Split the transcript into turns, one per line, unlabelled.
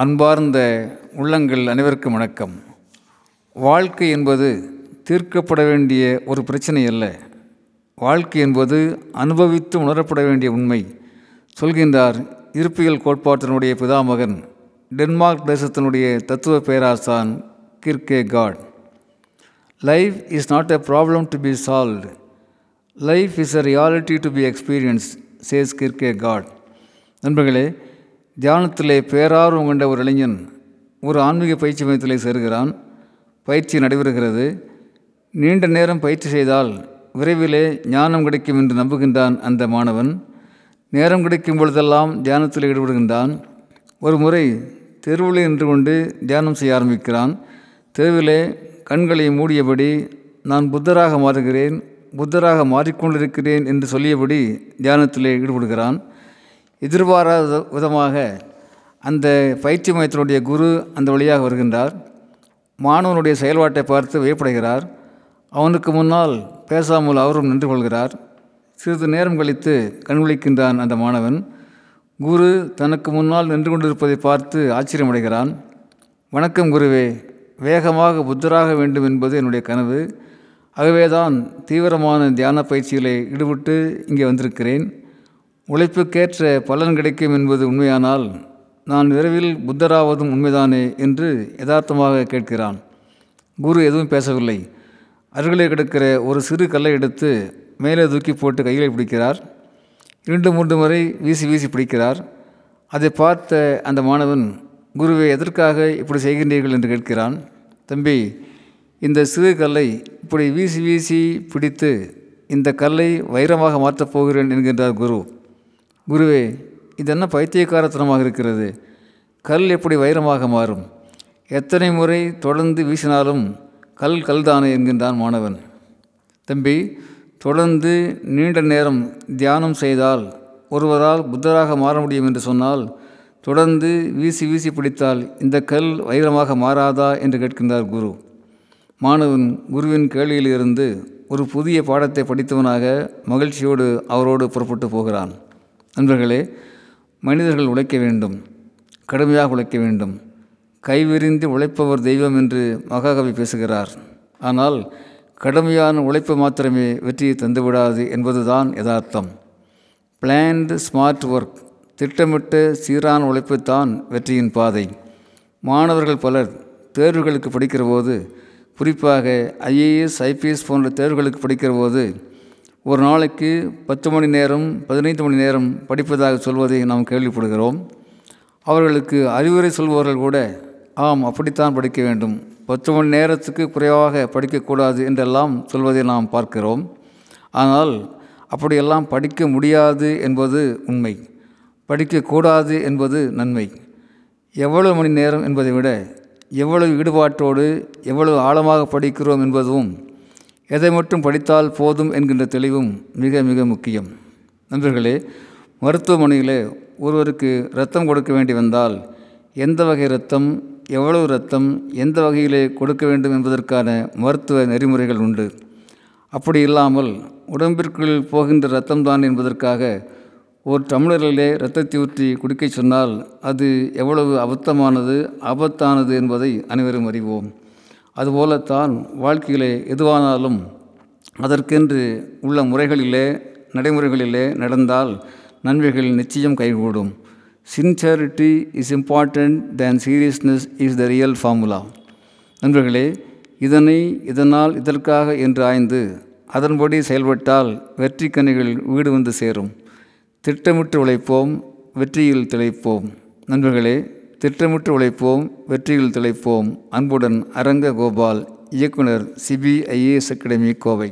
அன்பார்ந்த உள்ளங்கள் அனைவருக்கும் வணக்கம். வாழ்க்கை என்பது தீர்க்கப்பட வேண்டிய ஒரு பிரச்சனை அல்ல. வாழ்க்கை என்பது அனுபவித்து உணரப்பட வேண்டிய உண்மை சொல்கின்றார் இருப்பியல் கோட்பாட்டினுடைய பிதாமகன் டென்மார்க் தேசத்தினுடைய தத்துவ பேராசான் Kierkegaard. Life is not a problem to be solved life is a reality to be experience says Kierkegaard. நண்பர்களே தியானத்திலே பேரார்வம் கொண்ட ஒரு இளைஞன் ஒரு ஆன்மீக பயிற்சி மையத்திலே சேர்கிறான். பயிற்சி நடைபெறுகிறது. நீண்ட நேரம் பயிற்சி செய்தால் விரைவிலே ஞானம் கிடைக்கும் என்று நம்புகின்றான் அந்த மாணவன். நேரம் கிடைக்கும் பொழுதெல்லாம் தியானத்தில் ஈடுபடுகின்றான். ஒரு முறை தெருவில் நின்று கொண்டு தியானம் செய்ய ஆரம்பிக்கிறான். தெருவிலே கண்களை மூடியபடி நான் புத்தராக மாறுகிறேன் புத்தராக மாறிக்கொண்டிருக்கிறேன் என்று சொல்லியபடி தியானத்திலே ஈடுபடுகிறான். எதிர்பாராத விதமாக அந்த பயிற்சி மையத்தினுடைய குரு அந்த வழியாக வருகின்றார். மாணவனுடைய செயல்பாட்டை பார்த்து வியப்படைகிறார். அவனுக்கு முன்னால் பேசாமல் அவரும் நின்று கொள்கிறார். சிறிது நேரம் கழித்து கண்விழிக்கின்றான் அந்த மாணவன். குரு தனக்கு முன்னால் நின்று கொண்டிருப்பதை பார்த்து ஆச்சரியமடைகிறான். வணக்கம் குருவே வேகமாக புத்தராக வேண்டும் என்பது என்னுடைய கனவு. ஆகவேதான் தீவிரமான தியான பயிற்சிகளை ஈடுபட்டு இங்கே வந்திருக்கிறேன். உழைப்புக்கேற்ற பலன் கிடைக்கும் என்பது உண்மையானால் நான் விரைவில் புத்தராவதும் உண்மைதானே என்று யதார்த்தமாக கேட்கிறான். குரு எதுவும் பேசவில்லை. அருகிலே கிடக்கிற ஒரு சிறு கல்லை எடுத்து மேலே தூக்கி போட்டு கையில் பிடிக்கிறார். இரண்டு மூன்று முறை வீசி வீசி பிடிக்கிறார். அதை பார்த்த அந்த மாணவன் குருவை எதற்காக இப்படி செய்கின்றீர்கள்? என்று கேட்கிறான். தம்பி இந்த சிறு கல்லை இப்படி வீசி வீசி பிடித்து இந்த கல்லை வைரமாக மாற்றப் போகிறேன் என்கின்றார் குரு. குருவே இது என்ன பைத்தியக்காரத்தனமாக இருக்கிறது? கல் எப்படி வைரமாக மாறும்? எத்தனை முறை தொடர்ந்து வீசினாலும் கல் கல்தானே என்கின்றான் மாணவன். தம்பி தொடர்ந்து நீண்ட நேரம் தியானம் செய்தால் ஒருவரால் புத்தராக மாற முடியும் என்று சொன்னால் தொடர்ந்து வீசி வீசி பிடித்தால் இந்த கல் வைரமாக மாறாதா என்று கேட்கின்றார் குரு. மாணவன் குருவின் கேள்வியிலிருந்து ஒரு புதிய பாடத்தை படித்தவனாக மகிழ்ச்சியோடு அவரோடு புறப்பட்டு போகிறான். நண்பர்களே மனிதர்கள் உழைக்க வேண்டும் கடுமையாக உழைக்க வேண்டும். கைவிரிந்து உழைப்பவர் தெய்வம் என்று மகாகவி பேசுகிறார். ஆனால் கடுமையான உழைப்பு மாத்திரமே வெற்றியை தந்துவிடாது என்பதுதான் யதார்த்தம். பிளான்டு ஸ்மார்ட் ஒர்க் திட்டமிட்ட சீரான உழைப்புத்தான் வெற்றியின் பாதை. மாணவர்கள் பலர் தேர்வுகளுக்கு படிக்கிற போது குறிப்பாக ஐஏஎஸ் ஐபிஎஸ் போன்ற தேர்வுகளுக்கு படிக்கிற போது ஒரு நாளைக்கு பத்து மணி நேரம் பதினைந்து மணி நேரம் படிப்பதாக சொல்வதை நாம் கேள்விப்படுகிறோம். அவர்களுக்கு அறிவுரை சொல்பவர்கள் கூட ஆம் அப்படித்தான் படிக்க வேண்டும். பத்து மணி நேரத்துக்கு குறைவாக படிக்கக்கூடாது என்றெல்லாம் சொல்வதை நாம் பார்க்கிறோம். ஆனால் அப்படியெல்லாம் படிக்க முடியாது என்பது உண்மை. படிக்கக்கூடாது என்பது நன்மை. எவ்வளவு மணி நேரம் என்பதை விட எவ்வளவு ஈடுபாட்டோடு எவ்வளவு ஆழமாக படிக்கிறோம் என்பதும் எதை மட்டும் படித்தால் போதும் என்கின்ற தெளிவும் மிக மிக முக்கியம். நண்பர்களே மருத்துவமனையிலே ஒருவருக்கு ரத்தம் கொடுக்க வேண்டி வந்தால் எந்த வகை ரத்தம் எவ்வளவு ரத்தம் எந்த வகையிலே கொடுக்க வேண்டும் என்பதற்கான மருத்துவ நெறிமுறைகள் உண்டு. அப்படி இல்லாமல் உடம்பிற்குள் போகின்ற ரத்தம்தான் என்பதற்காக ஒரு டம்ளரிலே இரத்தத்தை ஊற்றி குடிக்கச் சொன்னால் அது எவ்வளவு அபத்தமானது ஆபத்தானது என்பதை அனைவரும் அறிவோம். அதுபோலத்தான் வாழ்க்கையிலே எதுவானாலும் அதற்கென்று உள்ள முறைகளிலே நடைமுறைகளிலே நடந்தால் நன்மைகள் நிச்சயம் கைகூடும். Sincerity is important than seriousness is the real formula நண்பர்களே இதனை இதனால் இதற்காக என்று ஆய்ந்து அதன்படி செயல்பட்டால் வெற்றி கனிகள் வீடு வந்து சேரும். திட்டமிட்டு உழைப்போம் வெற்றியில் திளைப்போம். நண்பர்களே திட்டமிட்டு உழைப்போம் வெற்றியில் திளைப்போம். அன்புடன் அரங்க கோபால் இயக்குனர் சிபிஐஏஎஸ் அகாடமி கோவை.